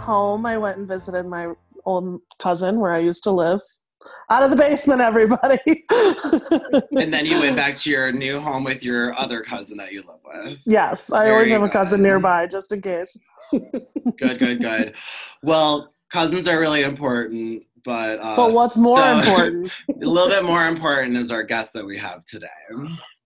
I just got home. I went and visited my old cousin where I used to live. Out of the basement, everybody. and then you went back to your new home with your other cousin that you live with. Yes, I Very always have a cousin nearby just in case. Good, good, good. Well, cousins are really important, but uh, But what's more so- important? a little bit more important is our guest that we have today,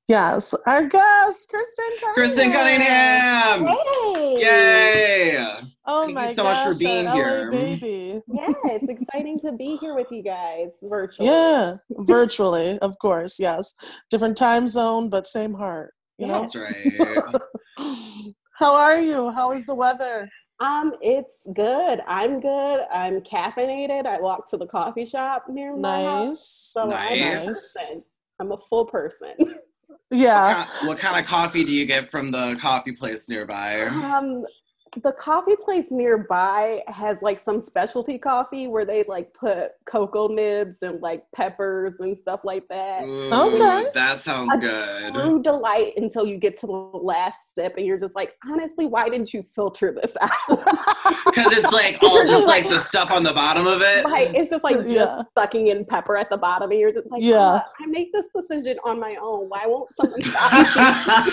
Yes, our guest, Kristen Cunningham. Kristen Cunningham. Hey! Yay! Oh Thank you my so much gosh, for being here. LA baby. Yeah, it's exciting to be here with you guys virtually. Yeah, virtually, of course. Yes, different time zone, but same heart. You know. That's right. How are you? How is the weather? Um, it's good. I'm good. I'm caffeinated. I walked to the coffee shop near my house. Nice. I'm a Nice. person. I'm a full person. Yeah. What kind- what kind of coffee do you get from the coffee place nearby? Um, the coffee place nearby has like some specialty coffee where they like put cocoa nibs and like peppers and stuff like that. Ooh, Okay. That sounds a good. true delight until you get to the last sip and you're just like, honestly, why didn't you filter this out? Because it's like all just like the stuff on the bottom of it. like it's just like just Yeah. sucking in pepper at the bottom and you're just like, Yeah. yeah, I make this decision on my own. Why won't someone stop me?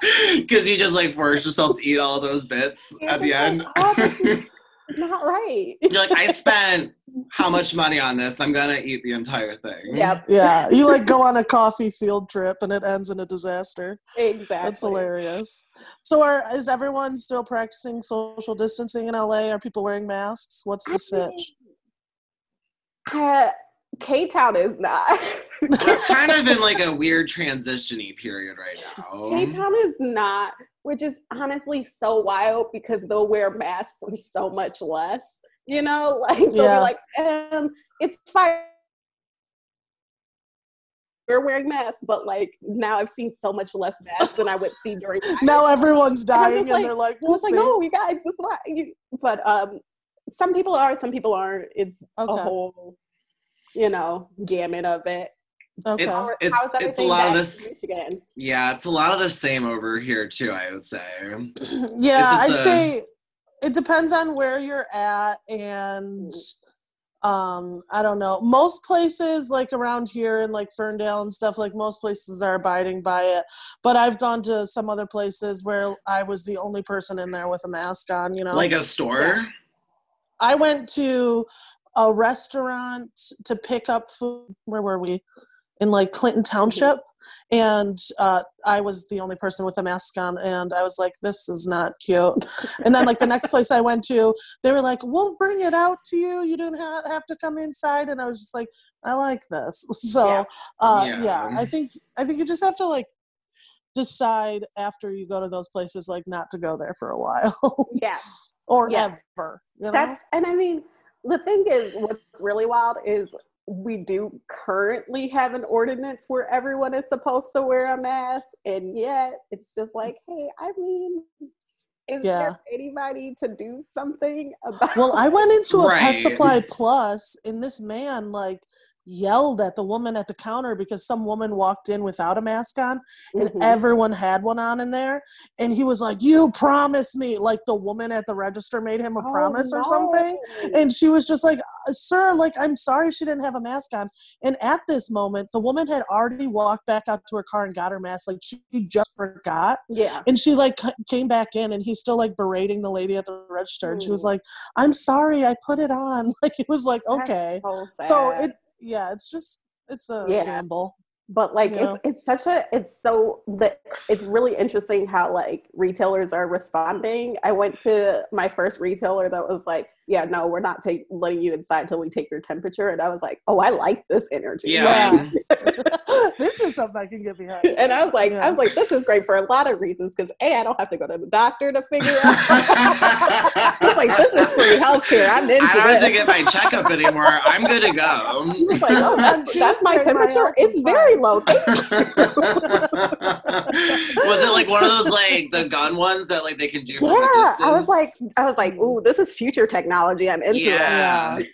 Because you just like force yourself to eat all those bits You're at the end. like, oh, this is not right. You're like, I spent how much money on this? I'm gonna eat the entire thing. Yep, Yeah. You like go on a coffee field trip and it ends in a disaster. exactly. That's hilarious. So are is everyone still practicing social distancing in LA? Are people wearing masks? What's the sitch? Uh, K Town is not. We're kind of in like a weird transition-y period right now. K Town is not, which is honestly so wild because they'll wear masks for so much less. You know, like they'll Yeah. be like, um, it's fine. We're wearing masks, but like now I've seen so much less masks than I would see during. Now everyone's dying and like- they're like, we'll was like, oh, you guys, this is why. You, but um, some people are, some people aren't. It's Okay. a whole, you know, gamut of it. Okay. It's- How- it's- how's it's a lot of back this- Michigan? Yeah, it's a lot of the same over here too. I would say. yeah, I'd a- say it depends on where you're at and um I don't know. Most places like around here in like Ferndale and stuff like most places are abiding by it. But I've gone to some other places where I was the only person in there with a mask on, you know. Like a store. I went to a restaurant to pick up food. Where were we? In like Clinton Township. And uh, I was the only person with a mask on. And I was like, this is not cute. And then, like, the next place I went to, they were like, we'll bring it out to you. You don't have to come inside. And I was just like, I like this. So, Yeah. uh, Yeah. yeah, I think I think you just have to like decide after you go to those places like not to go there for a while Yeah, or Yeah. ever. You know? that's and I mean the thing is, what's really wild is we do currently have an ordinance where everyone is supposed to wear a mask, and yet it's just like, hey, I mean. Is Yeah. there anybody to do something about? Well, I went into a Right. Pet Supply Plus, and this man like yelled at the woman at the counter because some woman walked in without a mask on, and Mhm. everyone had one on in there, and he was like, "You promised me!" Like the woman at the register made him a Oh, promise or something, and she was just like, "Uh, "Sir, like I'm sorry she didn't have a mask on." And at this moment, the woman had already walked back out to her car and got her mask. Like she just forgot, yeah, and she like came back in and he's still like berating the lady at the register and she was Mm. like i'm sorry i put it on like it was like okay so, so it yeah it's just it's a Yeah. gamble. But like it's it's such a it's so the it's really interesting how like retailers are responding. I went to my first retailer that was like yeah no we're not take, letting you inside until we take your temperature and i was like oh i like this energy Yeah. this is something i can get behind and i was like Yeah. i was like this is great for a lot of reasons because a i don't have to go to the doctor to figure out I was like this is free healthcare i'm into it. I don't have to get my checkup anymore. I'm good to go. Like, oh, that's, that's my Tuesday, my temperature. health It's very low. Was it like one of those like the gun ones that like they can do? yeah i was like i was like ooh this is future technology i'm into Yeah. it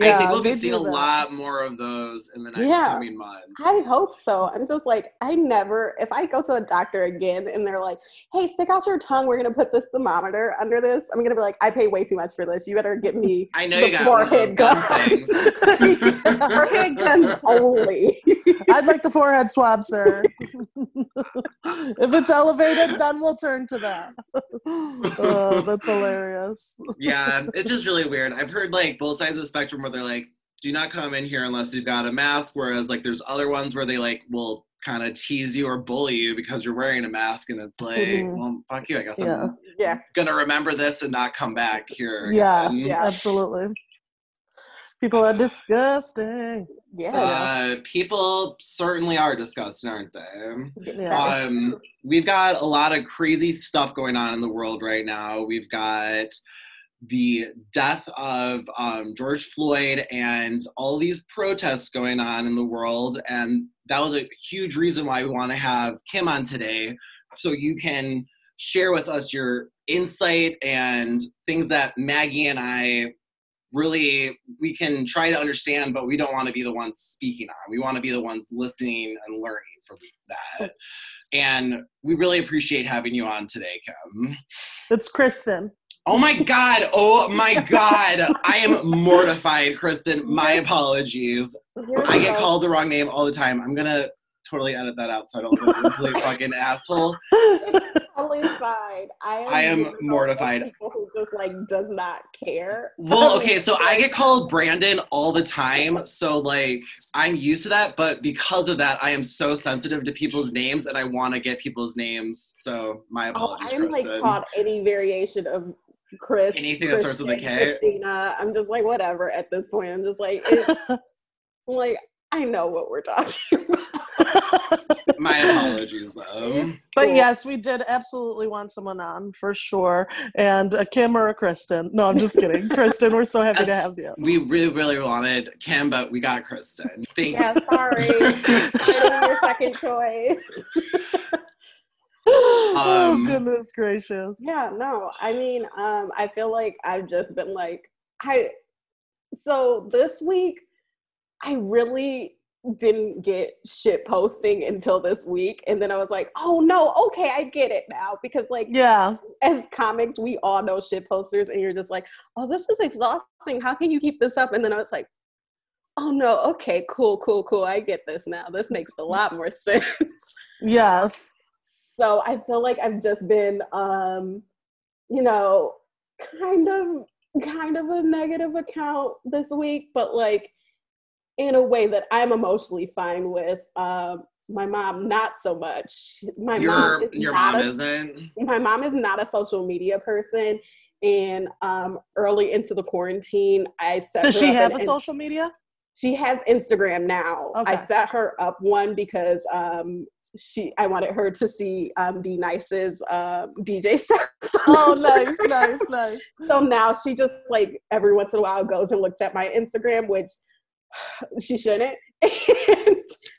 Yeah, I think we'll be seeing a lot more of those in the next Yeah. coming months. I hope so. I'm just like, I never, if I go to a doctor again and they're like, hey, stick out your tongue, we're going to put this thermometer under this, I'm going to be like, I pay way too much for this. You better get me I know the you got one of those forehead gun gun. things. forehead guns only. I'd like the forehead swab, sir. if it's elevated, then we'll turn to that. oh, that's hilarious. yeah, it's just really weird. I've heard like both sides of the spectrum where they're like, do not come in here unless you've got a mask, whereas like there's other ones where they like will kind of tease you or bully you because you're wearing a mask and it's like, Mhm. well, fuck you. I guess Yeah. I'm yeah. gonna remember this and not come back here. Yeah, again. Yeah. absolutely. People are disgusting. Yeah. Uh, people certainly are disgusting, aren't they? Yeah. Um, we've got a lot of crazy stuff going on in the world right now. We've got the death of um, George Floyd and all these protests going on in the world. And that was a huge reason why we want to have Kim on today so you can share with us your insight and things that Maggie and I really we can try to understand but we don't want to be the ones speaking on we want to be the ones listening and learning from that and we really appreciate having you on today kim It's Kristen. Oh my god. Oh my god. I am mortified kristen. My apologies. I get called the wrong name all the time. I'm gonna totally edit that out so i don't look like a complete fucking asshole totally fine. I am, I am one of those mortified. People who just like does not care. Well, okay, so I get called Brandon all the time, so like I'm used to that, but because of that, I am so sensitive to people's names and I want to get people's names. So my oh, apologies. Oh, apologies, I'm like Kristen. called any variation of Chris. Anything that starts with a Christian, K? Christina. I'm just like whatever at this point. I'm just like, I'm like I know what we're talking about. My apologies, though. But Cool. yes, we did absolutely want someone on for sure, and a Kim or a Kristen. No, I'm just kidding. Kristen, we're so happy to have you. We really, really wanted Kim, but we got Kristen. Thank yeah, sorry. Your second choice. oh Um, goodness gracious! Yeah, no. I mean, um, I feel like I've just been like I so this week I really didn't get shit posting until this week. And then I was like, oh no, okay, I get it now. Because like Yeah, as comics, we all know shit posters, and you're just like, oh, this is exhausting. How can you keep this up? And then I was like, oh no, okay, cool, cool, cool. I get this now. This makes a lot more sense. yes, so I feel like I've just been, um, you know, kind of, kind of a negative account this week, but like in a way that I'm emotionally fine with. Um, my mom, not so much. My Your mom is your not mom a isn't. my mom is not a social media person and um, early into the quarantine i set does her she up have an a in- social media? she has instagram now i set her up one because um, she i wanted her to see um, D-Nice's um, dj set Oh, nice, nice, nice. so now she just like every once in a while goes and looks at my instagram which she shouldn't and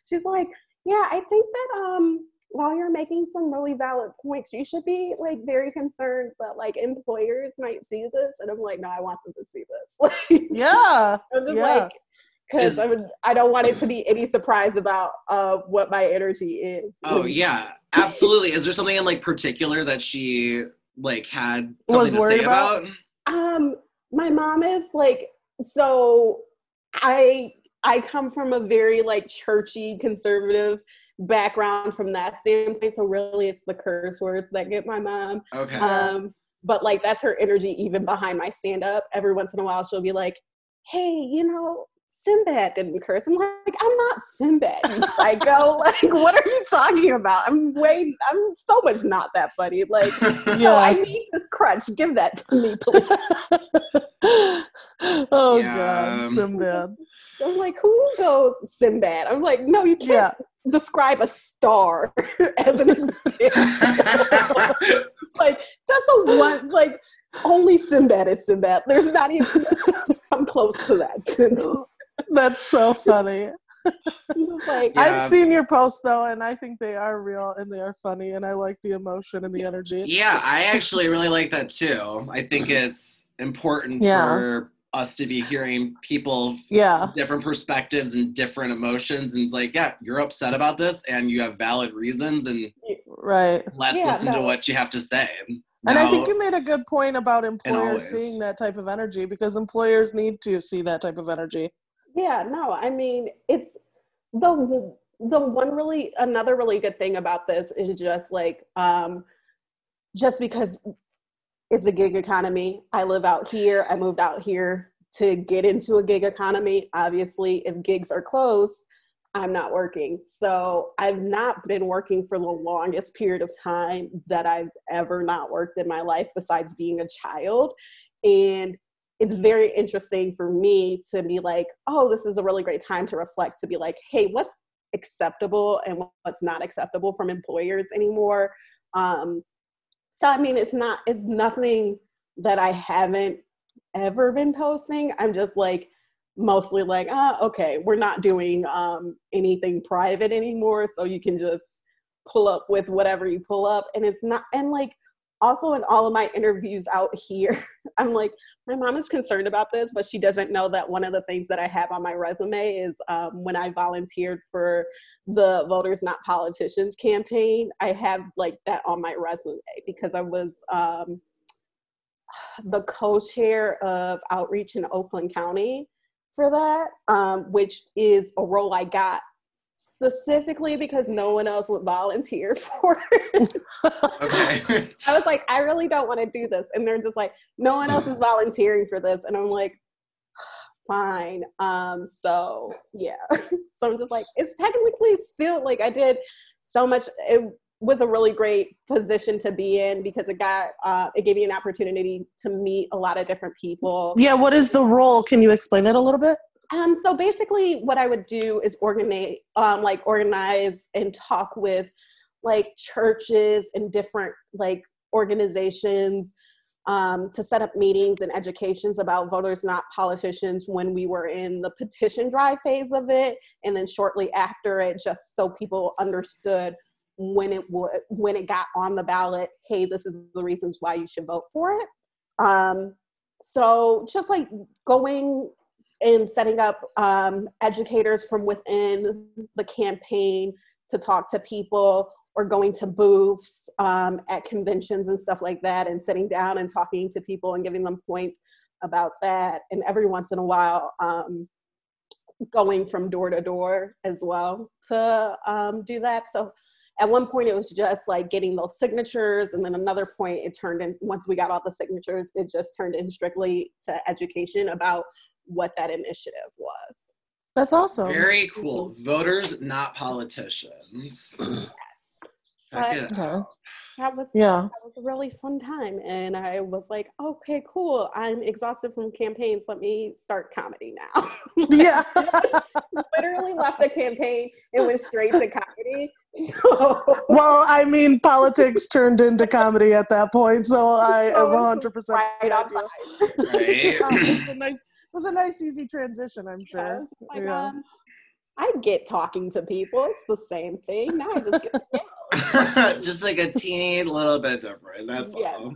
she's like yeah i think that um while you're making some really valid points you should be like very concerned that like employers might see this and i'm like no i want them to see this like Yeah, i'm just Yeah. like because I, would, I don't want it to be any surprise about uh, what my energy is Oh yeah, absolutely. Is there something in like particular that she like had something Was to worried say about? about? Um, my mom is like so. I I come from a very like churchy conservative background from that standpoint. So really, it's the curse words that get my mom. Okay. Um, but like that's her energy even behind my stand up. Every once in a while, she'll be like, "Hey, you know." Sinbad didn't curse. I'm like, I'm not Sinbad, you psycho. like, what are you talking about? I'm way, I'm so much not that funny. Like, no, I need this crutch. Give that to me, please. oh Yeah. God, Sinbad. Um, I'm like, who goes Sinbad? I'm like, no, you can't Yeah, describe a star as an example. like, that's a one, like, only Sinbad is Sinbad. There's not even come close to that. Since that's so funny. I'm just like, Yeah. I've seen your posts though, and I think they are real and they are funny, and I like the emotion and the energy. yeah, I actually really like that too. I think it's important Yeah. for us to be hearing people Yeah. different perspectives and different emotions and it's like yeah you're upset about this and you have valid reasons and Right. let's Yeah, listen to what you have to say And I think you made a good point about employers seeing that type of energy because employers need to see that type of energy. Yeah, no, I mean, it's the the one really another really good thing about this is just like um just because it's a gig economy. I live out here. I moved out here to get into a gig economy. Obviously, if gigs are closed, I'm not working. So I've not been working for the longest period of time that I've ever not worked in my life besides being a child. And it's very interesting for me to be like, oh, this is a really great time to reflect, to be like, hey, what's acceptable and what's not acceptable from employers anymore. Um, so I mean, it's not, it's nothing that I haven't ever been posting. I'm just like mostly like, ah, okay, we're not doing um, anything private anymore, so you can just pull up with whatever you pull up, and it's not, and like also in all of my interviews out here, I'm like, my mom is concerned about this, but she doesn't know that one of the things that I have on my resume is um, when I volunteered for the Voters Not Politicians campaign. I have like that on my resume because I was um, the co-chair of outreach in Oakland County for that, um, which is a role I got specifically because no one else would volunteer for it. okay I was like, I really don't want to do this. And they're just like, no one else is volunteering for this. And I'm like, fine. Um, so yeah. so I'm just like, it's technically still like I did so much. It was a really great position to be in because it got uh, it gave me an opportunity to meet a lot of different people. Yeah, what is the role? Can you explain it a little bit? Um, so basically, what I would do is organize, um, like organize and talk with like churches and different like organizations um, to set up meetings and educations about voters not politicians when we were in the petition drive phase of it, and then shortly after it, just so people understood when it would when it got on the ballot. Hey, this is the reasons why you should vote for it. Um, so just like going and setting up um, educators from within the campaign to talk to people or going to booths um, at conventions and stuff like that and sitting down and talking to people and giving them points about that. And every once in a while um, going from door to door as well to um, do that. So at one point it was just like getting those signatures and then another point it turned in once we got all the signatures it just turned in strictly to education about what that initiative was That's awesome. very cool voters not politicians yes Check it Okay. that was Yeah. that was a really fun time and i was like okay cool i'm exhausted from campaigns let me start comedy now Yeah. literally left the campaign and went straight to comedy so well, I mean, politics turned into comedy at that point, so I am 100 percent right on time. Right? it was a nice, it was a nice, easy transition. I'm Yeah, I sure. was just like, Yeah. um, I get talking to people. It's the same thing. Now I just get to just like a teeny little bit different that's Yes. all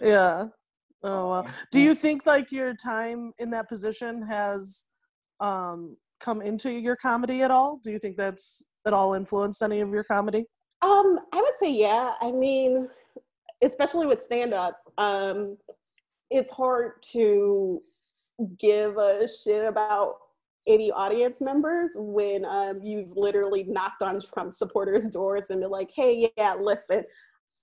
Yeah. Oh well. Do you think like your time in that position has um come into your comedy at all? Do you think that's at all influenced any of your comedy? Um, I would say yeah. I mean, especially with stand up, um, it's hard to give a shit about any audience members when um, you've literally knocked on Trump supporters' doors and be like, "Hey, yeah, listen,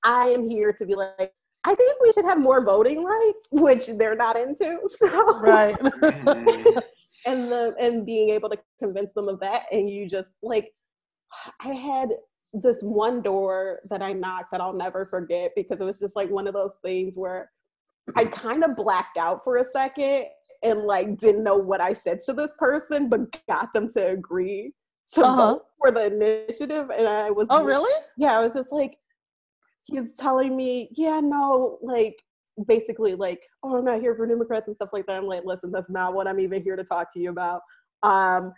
I am here to be like." I think we should have more voting rights, which they're not into. So Right. And the and being able to convince them of that and you just like i had this one door that i knocked that i'll never forget because it was just like one of those things where i kind of blacked out for a second and like didn't know what i said to this person but got them to agree to Uh-huh. vote for the initiative and i was oh really? yeah, I was just like, he's telling me, yeah, no, like basically like, oh, I'm not here for Democrats and stuff like that. I'm like, listen, that's not what I'm even here to talk to you about. Um,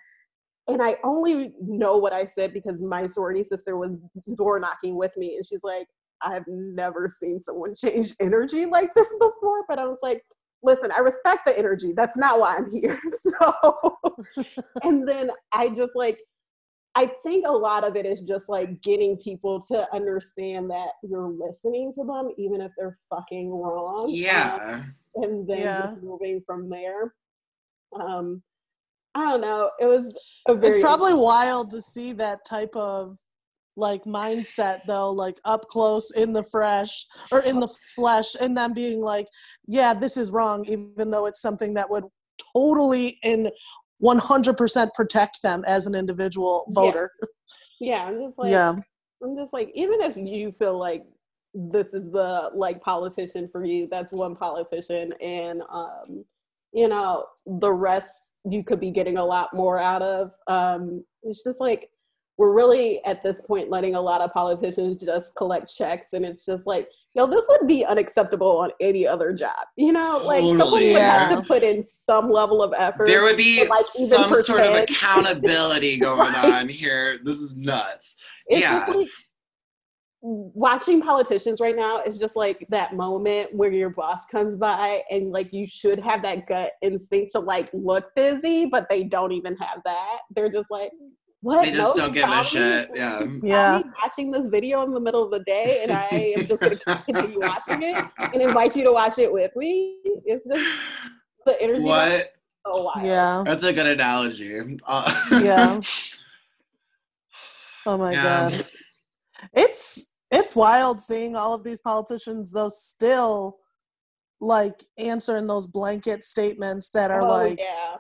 and I only know what I said because my sorority sister was door knocking with me, and she's like, I've never seen someone change energy like this before. But I was like, listen, I respect the energy. That's not why I'm here. So, and then I just like, I think a lot of it is just like getting people to understand that you're listening to them, even if they're fucking wrong. Yeah. Um, and then Yeah. just moving from there. Um, I don't know. It was a very it's probably wild to see that type of like mindset though like up close in the fresh or in the flesh and them being like yeah this is wrong even though it's something that would totally in 100% protect them as an individual Yeah. voter yeah. I'm just like yeah I'm just like, even if you feel like this is the like politician for you, that's one politician, and um, you know the rest you could be getting a lot more out of. Um, it's just like we're really at this point letting a lot of politicians just collect checks, and it's just like, yo, this would be unacceptable on any other job. You know, like someone Totally. would have to put in some level of effort. There would be to, like, even some sort of accountability going on here. This is nuts. it's Yeah. just like watching politicians right now is just like that moment where your boss comes by and like you should have that gut instinct to like look busy but they don't even have that they're just like what They just No, don't give a Tommy? shit. Yeah. Yeah. Tommy watching this video in the middle of the day and i am just going to continue watching it and invite you to watch it with me it's just the energy What? so wild yeah That's a good analogy. Uh, Yeah. oh my Yeah. god it's it's wild seeing all of these politicians though still like answering those blanket statements that are oh, like yeah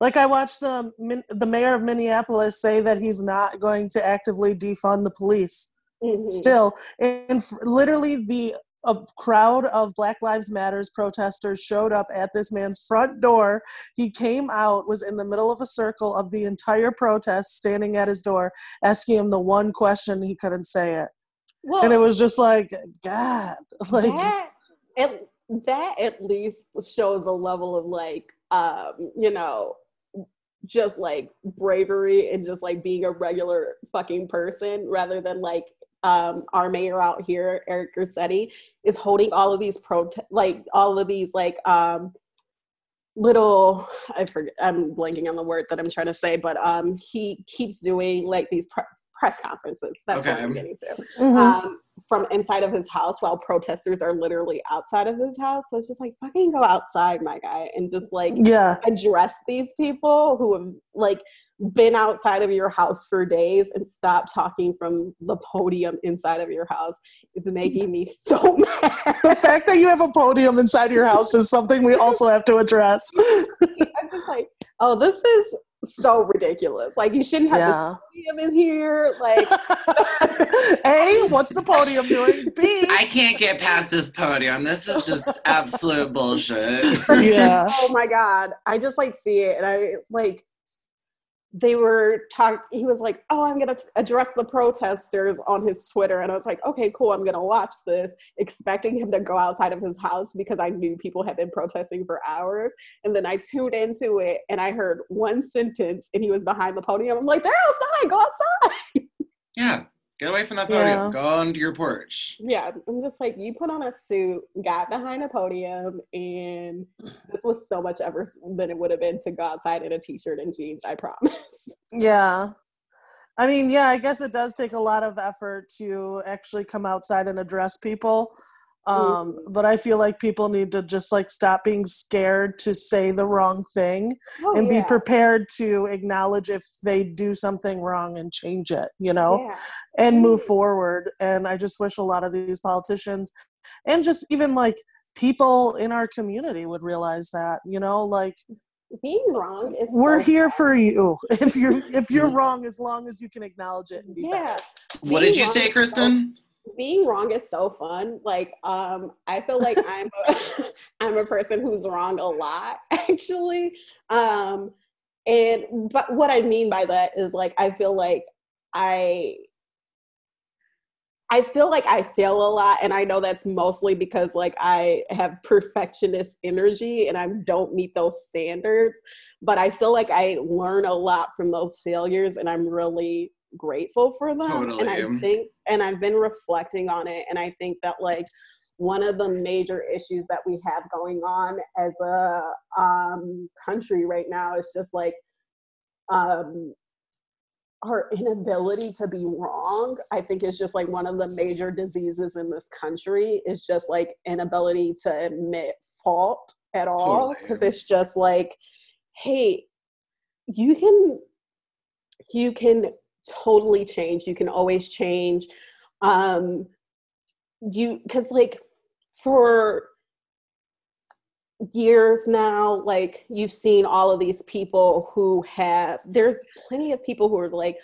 like I watched the the mayor of Minneapolis say that he's not going to actively defund the police Mhm. still. And literally the a crowd of black lives matters protesters showed up at this man's front door. He came out was in the middle of a circle of the entire protest standing at his door asking him the one question he couldn't say it. Well, and it was just like god like that at, that at least shows a level of like um you know just like bravery and just like being a regular fucking person rather than like um our mayor out here eric Garcetti, is holding all of these pro like all of these like um little i forget i'm blanking on the word that i'm trying to say but um he keeps doing like these pre- press conferences that's what i'm getting to mhm. um, from inside of his house while protesters are literally outside of his house. So it's just like fucking go outside, my guy, and just like yeah address these people who have like been outside of your house for days and stop talking from the podium inside of your house. It's making me so mad. the fact that you have a podium inside your house is something we also have to address I'm just like, oh, this is so ridiculous. Like you shouldn't have yeah this podium in here. Like A, what's the podium doing? B, I can't get past this podium. This is just absolute bullshit. yeah. oh my god i just like see it and i like they were talk he was like oh i'm gonna address the protesters on his twitter and i was like okay cool i'm gonna watch this expecting him to go outside of his house because i knew people had been protesting for hours and then i tuned into it and i heard one sentence and he was behind the podium i'm like they're outside go outside Yeah. Get away from that podium. Yeah. Go onto your porch. yeah i'm just like you put on a suit got behind a podium and this was so much ever than it would have been to go outside in a t-shirt and jeans i promise Yeah. I mean, yeah, I guess it does take a lot of effort to actually come outside and address people. Um, but I feel like people need to just like stop being scared to say the wrong thing Oh, and yeah. be prepared to acknowledge if they do something wrong and change it, you know? Yeah. and move Mm. forward. And I just wish a lot of these politicians and just even like people in our community would realize that, you know, like being wrong is we're so here bad. for you. If you're if you're wrong, as long as you can acknowledge it and be yeah better. What Being did you say, is so- Kristen? Being wrong is so fun like um i feel like i'm a, i'm a person who's wrong a lot actually um and but what i mean by that is like i feel like i I feel like I fail a lot, and I know that's mostly because like I have perfectionist energy and I don't meet those standards. But I feel like I learn a lot from those failures, and I'm really grateful for them. Totally. And I think, and I've been reflecting on it, and I think that like one of the major issues that we have going on as a um, country right now is just like um, our inability to be wrong i think is just like one of the major diseases in this country is just like inability to admit fault at all because Totally. it's just like hey you can you can totally change you can always change. Um you because like for years now like you've seen all of these people who have there's plenty of people who are like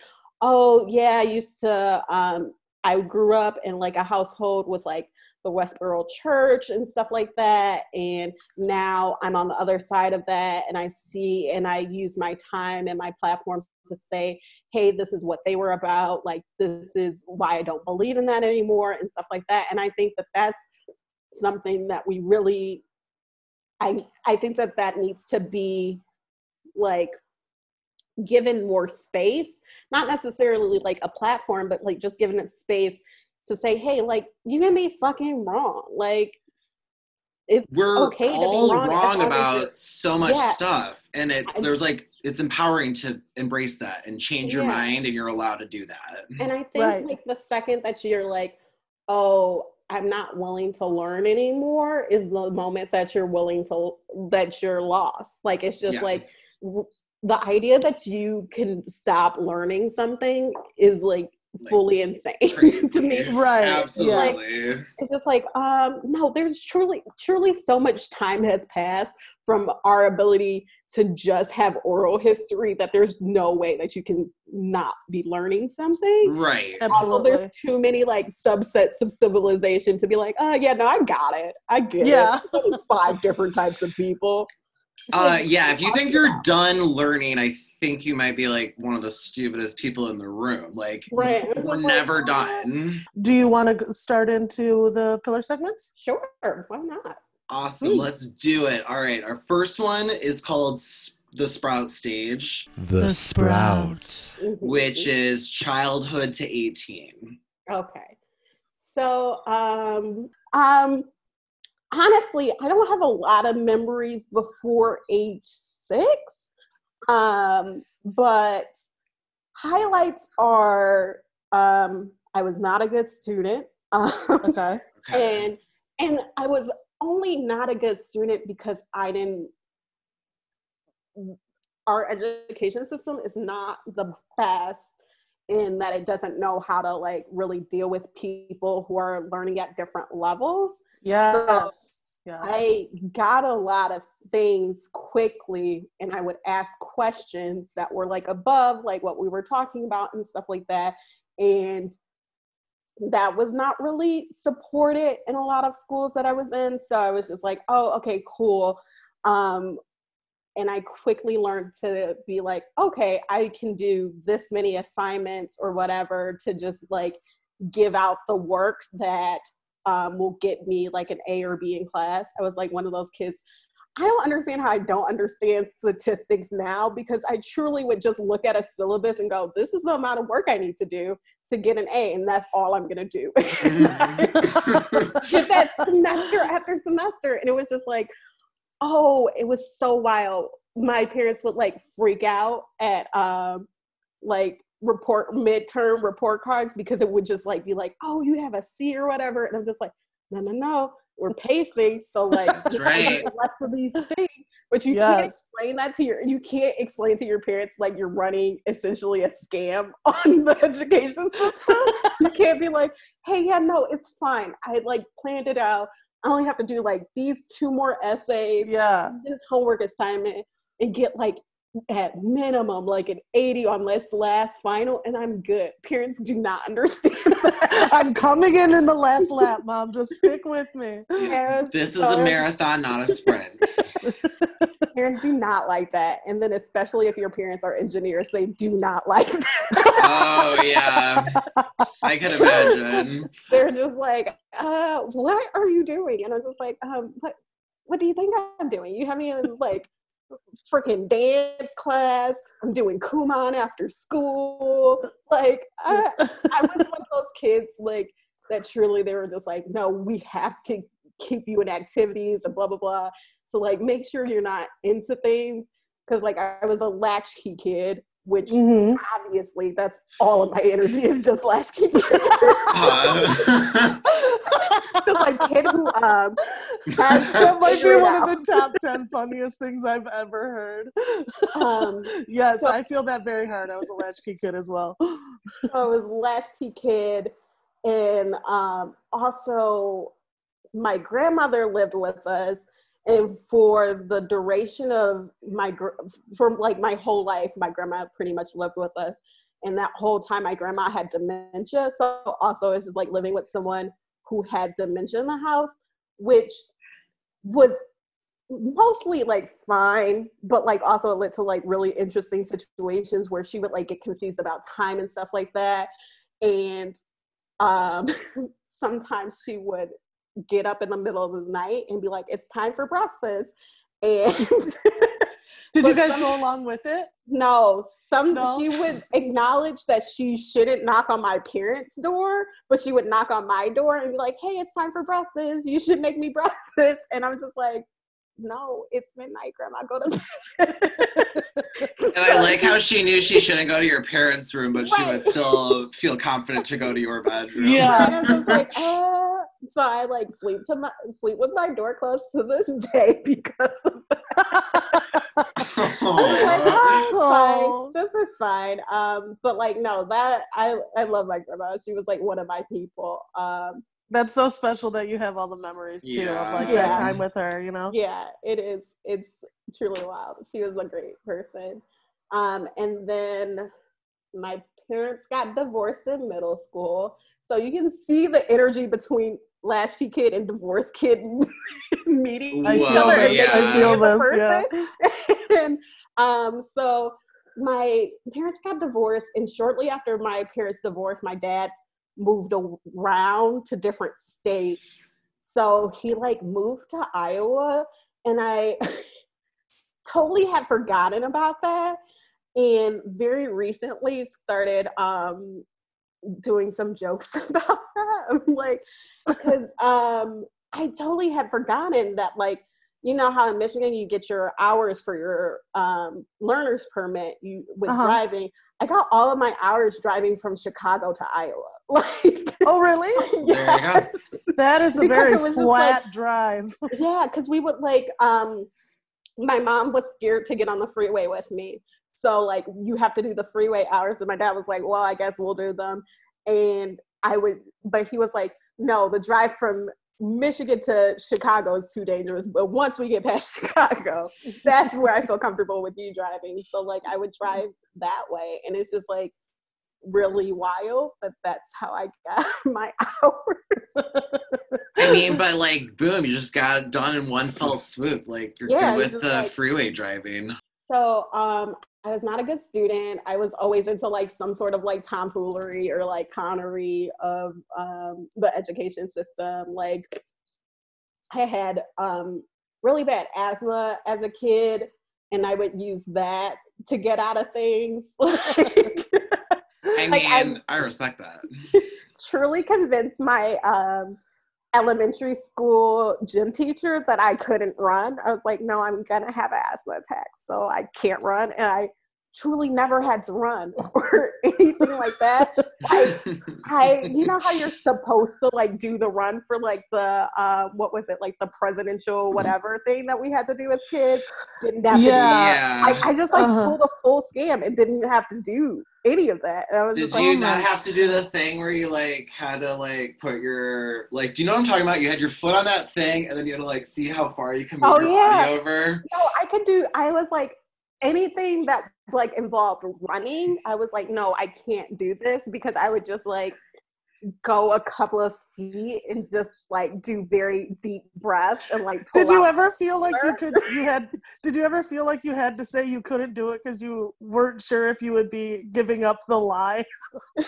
oh yeah i used to um i grew up in like a household with like the westboro church and stuff like that and now i'm on the other side of that and i see and i use my time and my platform to say hey this is what they were about like this is why i don't believe in that anymore and stuff like that and i think that that's something that we really I I think that that needs to be like given more space, not necessarily like a platform, but like just given it space to say, hey, like you can be fucking wrong. Like it's We're okay to be all wrong wrong, as long as about so much Yeah. stuff, and it there's like it's empowering to embrace that and change your mind, and you're allowed to do that. And I think Right. like the second that you're like, oh, I'm not willing to learn anymore is the moment that you're willing to that you're lost. Like it's just Yeah. like w- the idea that you can stop learning something is like Like, fully insane to me. crazy. Right. Yeah. Absolutely. It's just like, um, no, there's truly, truly so much time has passed from our ability to just have oral history that there's no way that you can not be learning something Right. Absolutely. also there's too many like subsets of civilization to be like oh yeah no i got it i get Yeah. it There's five different types of people Uh, yeah, if you think you're done learning, I think you might be like one of the stupidest people in the room. Like, Right, we're like, never done. Do you want to start into the pillar segments? sure why not Awesome. Sweet. Let's do it. All right. Our first one is called the Sprout Stage, The, The Sprout. Mhm. which is childhood to 18. okay so um um honestly i don't have a lot of memories before age six um but highlights are um i was not a good student um, Okay. Okay. and and i was only not a good student because i didn't our education system is not the best in that it doesn't know how to like really deal with people who are learning at different levels Yes. yes. I got a lot of things quickly and I would ask questions that were like above like what we were talking about and stuff like that. And that was not really supported in a lot of schools that I was in. So I was just like, oh, okay, cool. Um, and I quickly learned to be like, okay, I can do this many assignments or whatever to just like give out the work that um, will get me like an A or B in class. I was like one of those kids. I don't understand how I don't understand statistics now because I truly would just look at a syllabus and go, this is the amount of work I need to do to get an A, and that's all I'm gonna do. Get that semester after semester. And it was just like, oh, it was so wild. My parents would like freak out at um like report midterm report cards because it would just like be like, oh, you have a C or whatever. And I'm just like, no, no, no. We're pacing. So like right. the rest of these things. But you can't explain that to your you can't explain to your parents like you're running essentially a scam on the education system. you can't be like, hey, yeah, no, it's fine. I like planned it out. I only have to do like these two more essays, yeah. this homework assignment, and get like at minimum like an 80 on this last final, and I'm good. Parents do not understand that. I'm coming in in the last lap, mom. Just stick with me. Parents this is a marathon, not a sprint. Parents do not like that. And then especially if your parents are engineers, they do not like that. oh, yeah. I can imagine. They're just like, uh, what are you doing? And I'm just like, um, what what do you think I'm doing? You have me in like freaking dance class. I'm doing Kumon after school. Like I, I was one of those kids like that truly they were just like, no, we have to keep you in activities and blah blah blah. So like make sure you're not into things. Cause like I was a latchkey kid, which Mhm. obviously that's all of my energy is just latchkey. Uh, just like kid who um has that might be one out. of the top 10 funniest things I've ever heard. um yes, so- I feel that very hard. I was a latchkey kid as well. so I was latchkey kid, and um, also my grandmother lived with us, and for the duration of my for like my whole life, my grandma pretty much lived with us, and that whole time my grandma had dementia. So also it's just like living with someone who had dementia in the house, which was mostly like fine but like also it led to like really interesting situations where she would like get confused about time and stuff like that and um sometimes she would get up in the middle of the night and be like it's time for breakfast and Did you guys some- go along with it? no some No? she would acknowledge that she shouldn't knock on my parents door but she would knock on my door and be like hey it's time for breakfast you should make me breakfast and i'm just like no it's midnight grandma go to bed and I like how she knew she shouldn't go to your parents' room, but she would still feel confident to go to your bedroom. Yeah. and I'm just like, uh, so I like sleep to my sleep with my door closed to this day because of that. was like, oh, fine. This is fine. Um, but like, no, that I I love my grandma. She was like one of my people. Um, That's so special that you have all the memories too Yeah. of like Yeah. that time with her, you know? yeah, it is. It's truly wild. She was a great person. Um, and then my parents got divorced in middle school, so you can see the energy between latchkey kid and Divorce kid meeting I each Whoa, other. yeah. getting to I feel this, yeah. and um, so my parents got divorced, and shortly after my parents divorced, my dad moved around to different states. So he like moved to Iowa, and I totally had forgotten about that. And very recently started um, doing some jokes about that. Like, because um, I totally had forgotten that, like, you know how in Michigan you get your hours for your um, learner's permit you with Uh-huh. driving. I got all of my hours driving from Chicago to Iowa. Like, Oh, really? There you go. yes. That is a Because very it was just flat drive. yeah, because we would like um my mom was scared to get on the freeway with me. So like you have to do the freeway hours. And my dad was like, Well, I guess we'll do them. And I would but he was like, No, the drive from Michigan to Chicago is too dangerous. But once we get past Chicago, that's where I feel comfortable with you driving. So like I would drive that way. And it's just like really wild but that's how I got my hours. I mean, but like, boom, you just got it done in one fell swoop. Like, you're Yeah, good with the like- freeway driving. So um, I was not a good student. I was always into like some sort of like tomfoolery or like connery of um, the education system. Like I had um, really bad asthma as a kid, and I would use that to get out of things. I Like, mean, I'm- I respect that. truly convinced my um, elementary school gym teacher that I couldn't run. I was like, no, I'm gonna have an asthma attack, so I can't run. And I truly never had to run or anything like that. I, I, you know how you're supposed to like do the run for like the uh, what was it like the presidential whatever thing that we had to do as kids? Didn't have to do Yeah. yeah. I, I just like Uh-huh. pulled a full scam and didn't have to do any of that. And I was Did just like, you oh not have to do the thing where you like had to like put your like? Do you know what I'm talking about? You had your foot on that thing, and then you had to like see how far you can move Oh, your yeah. body over. no, I could do. I was like anything that like involved running. I was like, no, I can't do this because I would just like go a couple of feet and just like do very deep breaths and like. Did you ever feel like you could you had did you ever feel like you had to say you couldn't do it because you weren't sure if you would be giving up the lie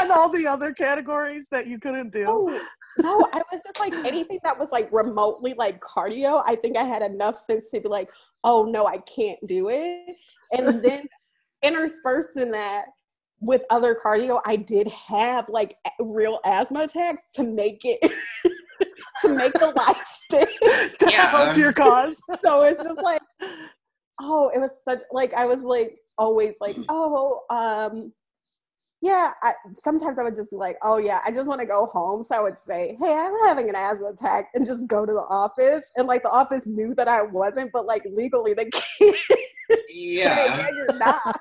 on all the other categories that you couldn't do? No, no, I was just like anything that was like remotely like cardio. I think I had enough sense to be like, oh no, I can't do it. And then interspersed in that with other cardio, I did have like real asthma attacks to make it to make the lie stick. to Yeah. help your cause. So it's just like, oh, it was such like I was like always like, oh, um, yeah. I, sometimes I would just be like, oh yeah, I just want to go home. So I would say, hey, I'm having an asthma attack, and just go to the office. And like the office knew that I wasn't, but like legally they can't. Yeah. yeah, you're not.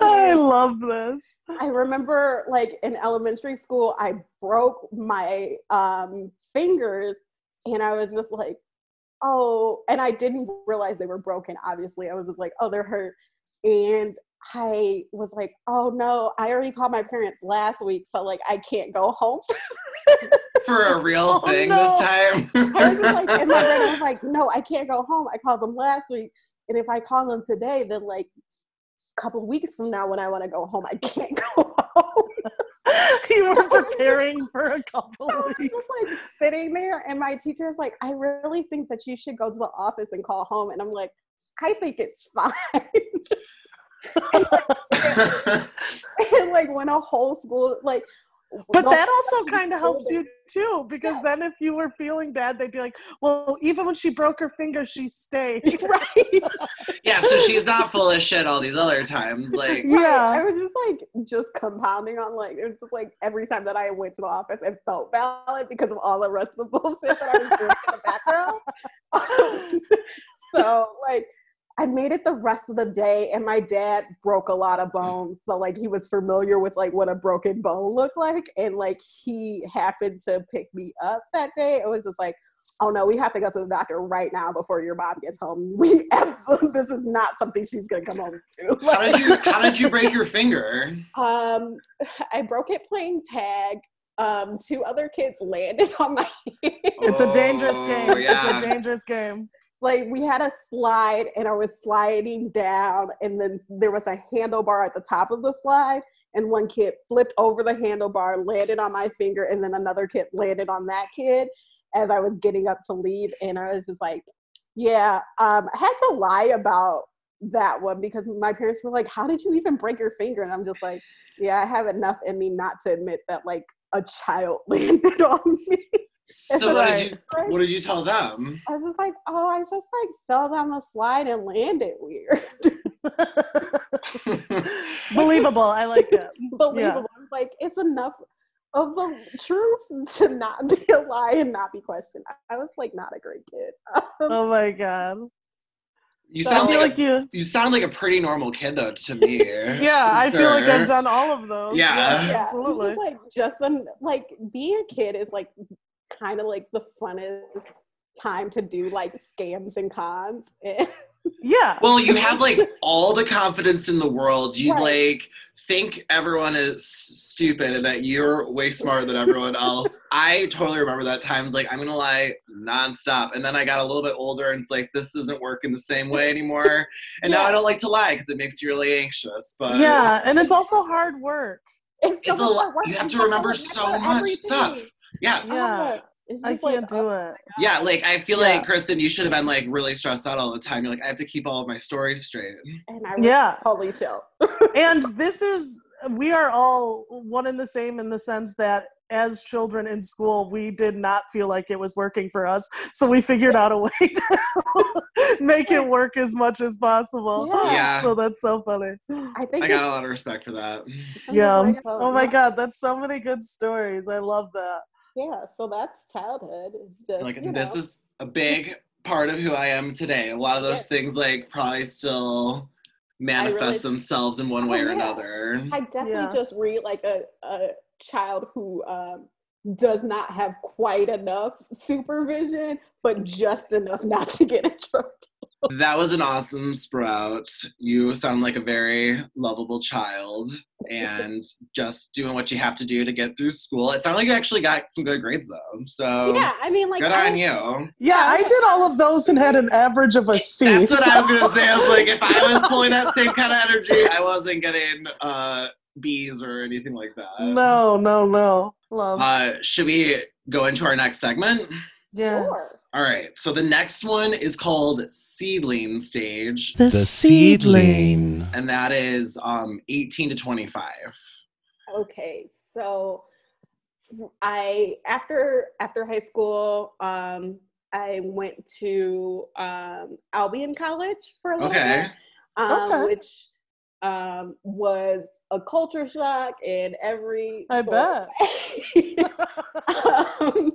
I love this. I remember like in elementary school, I broke my um, fingers and I was just like, oh, and I didn't realize they were broken. Obviously, I was just like, oh, they're hurt. And I was like, oh no, I already called my parents last week, so like I can't go home. For a real Oh, thing no. this time. I was like, in my brain, I was like, no, I can't go home. I called them last week, and if I call them today, then like a couple of weeks from now, when I want to go home, I can't go home. you were preparing for a couple I was weeks. just like sitting there, and my teacher is like, I really think that you should go to the office and call home. And I'm like, I think it's fine. and like when a whole school like But the- that also kind of helps you too, because then if you were feeling bad, they'd be like, "Well, even when she broke her finger, she stayed." right yeah, so she's not full of shit all these other times. Like, Yeah. i was just like just compounding on like it was just like every time that i went to the office it felt valid because of all the rest of the bullshit that i was doing in the background Um, so like I made it the rest of the day, and my dad broke a lot of bones. So like he was familiar with like what a broken bone looked like, and like he happened to pick me up that day. It was just like, oh no, we have to go to the doctor right now before your mom gets home. We absolutely this is not something she's gonna come home to. how did you how did you break your finger? Um, I broke it playing tag. Um, two other kids landed on my hand. It's a dangerous Oh, game. yeah. It's a dangerous game. Like we had a slide and I was sliding down and then there was a handlebar at the top of the slide and one kid flipped over the handlebar, landed on my finger, and then another kid landed on that kid as I was getting up to leave. And I was just like, yeah, um, I had to lie about that one because my parents were like, how did you even break your finger? And I'm just like, yeah, I have enough in me not to admit that like a child landed on me. So what did you what did you tell them? I was just like, oh, I just like fell down the slide and landed weird. Believable. I like it. Believable. I was like, it's enough of the truth to not be a lie and not be questioned. I- I was like not a great kid. Um, oh my god. You So sound like, like you. a, you sound like a pretty normal kid though to me. Yeah, I feel like I've done all of those. Yeah. yeah, absolutely. just like just an, like being a kid is like kind of like the funnest time to do like scams and cons. Yeah. Well, you have like all the confidence in the world. You Right. like think everyone is stupid and that you're way smarter than everyone else. I totally remember that time. It's Like I'm gonna lie nonstop, and then I got a little bit older, and it's like this isn't working the same way anymore. And now I don't like to lie because it makes you really anxious. But yeah, and it's also hard work. it's it's a lot. You have to remember so much everything. stuff. Yes. Yeah. I can't do oh it. Yeah, like I feel Yeah. like Kristen, you should have been like really stressed out all the time. You're like, I have to keep all of my stories straight. and I was Yeah. totally chill. and this is we are all one and the same in the sense that as children in school we did not feel like it was working for us so we figured out a way to make it work as much as possible Yeah. Yeah. so that's so funny I think I got a lot of respect for that. yeah oh my god that's so many good stories i love that Yeah, so that's childhood. It's just like this know, is a big part of who I am today. A lot of those Yeah. things like probably still manifest really- themselves in one way or yeah. another. I definitely Yeah. just read like a, a child who um, does not have quite enough supervision, but just enough not to get in trouble. That was an awesome sprout. You sound like a very lovable child and just doing what you have to do to get through school. It sounded like you actually got some good grades though. So yeah, I mean, like, good I- on you. Yeah, I did all of those and had an average of a C. That's what I was so- gonna say. I was like, if I was pulling that same kind of energy, I wasn't getting uh B's or anything like that. No, no, no. Love. Uh, should we go into our next segment? Yes. All right. So the next one is called Seedling Stage, The, seedling. and that is um 18 to 25. okay so i after after high school um i went to um albion college for a little Okay. bit um Okay. which um was a culture shock in every I sort of way. um,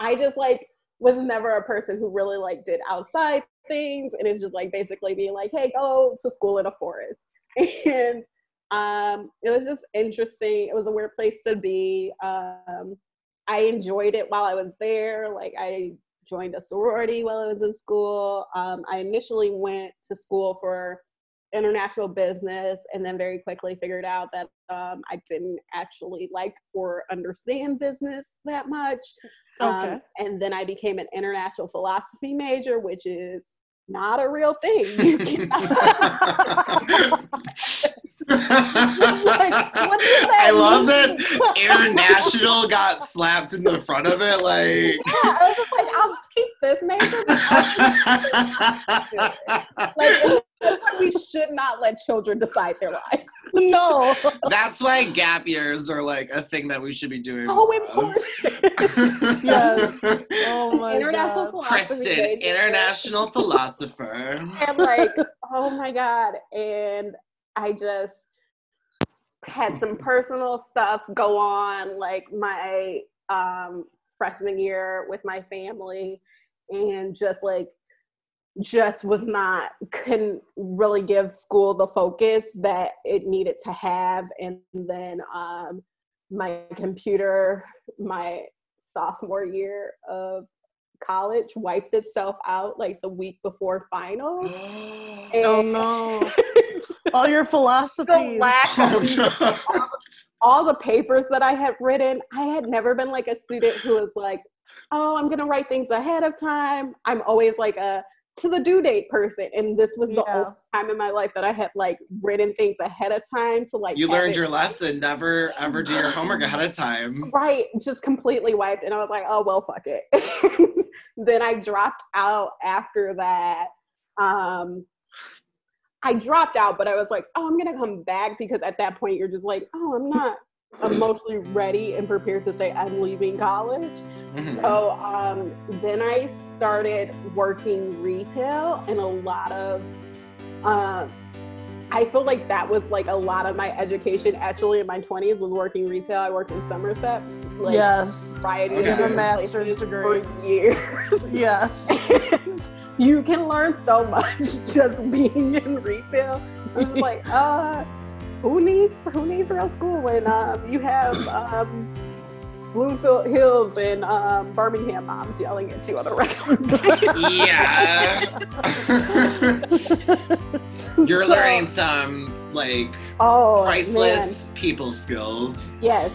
i just like was never a person who really like did outside things and it's just like basically being like hey go to school in a forest. And um it was just interesting. It was a weird place to be. Um i enjoyed it while i was there. Like i joined a sorority while i was in school. Um i initially went to school for international business and then very quickly figured out that um, i didn't actually like or understand business that much um, Okay. and then I became an international philosophy major, which is not a real thing. You cannot- what does that I love mean? that international got slapped in the front of it. Like, yeah, I was just like, I'll take this major. like, it's like we should not let children decide their lives. no. That's why gap years are like a thing that we should be doing. So of. important. Yes. Oh my International god. philosophy Kristen, major. international philosopher. and like oh my god and i just had some personal stuff go on like my um freshman year with my family and just like just was not couldn't really give school the focus that it needed to have and then um my computer my sophomore year of college wiped itself out like the week before finals Oh and no. All your the philosophies. lack Oh, of no. all the papers that I had written, I had never been like a student who was like, oh, I'm gonna write things ahead of time. I'm always like a to the due date person. And this was the Yeah. only time in my life that I had like written things ahead of time to like You learned it- your lesson. Never ever do your homework ahead of time. right, just completely wiped. And I was like, oh well fuck it. then I dropped out after that. Um I dropped out, but I was like, oh, I'm gonna come back because at that point you're just like, oh, I'm not emotionally ready and prepared to say I'm leaving college. Mhm. So um, then I started working retail, and a lot of, uh, I feel like that was like a lot of my education actually in my 20s was working retail. I worked in Somerset, like yes. variety Okay. of You have a master's places degree. for years. Yes. And you can learn so much just being in retail. I was like, uh, who needs who needs real school when um, you have um, Bloomfield Hills and um, Birmingham moms yelling at you on a regular basis? yeah. You're So- learning some like oh, priceless people skills. Yes,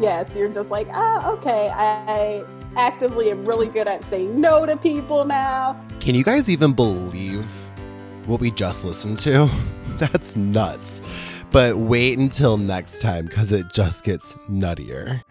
yes. You're just like, oh, okay. I actively am really good at saying no to people now. Can you guys even believe what we just listened to? That's nuts. But wait until next time because it just gets nuttier.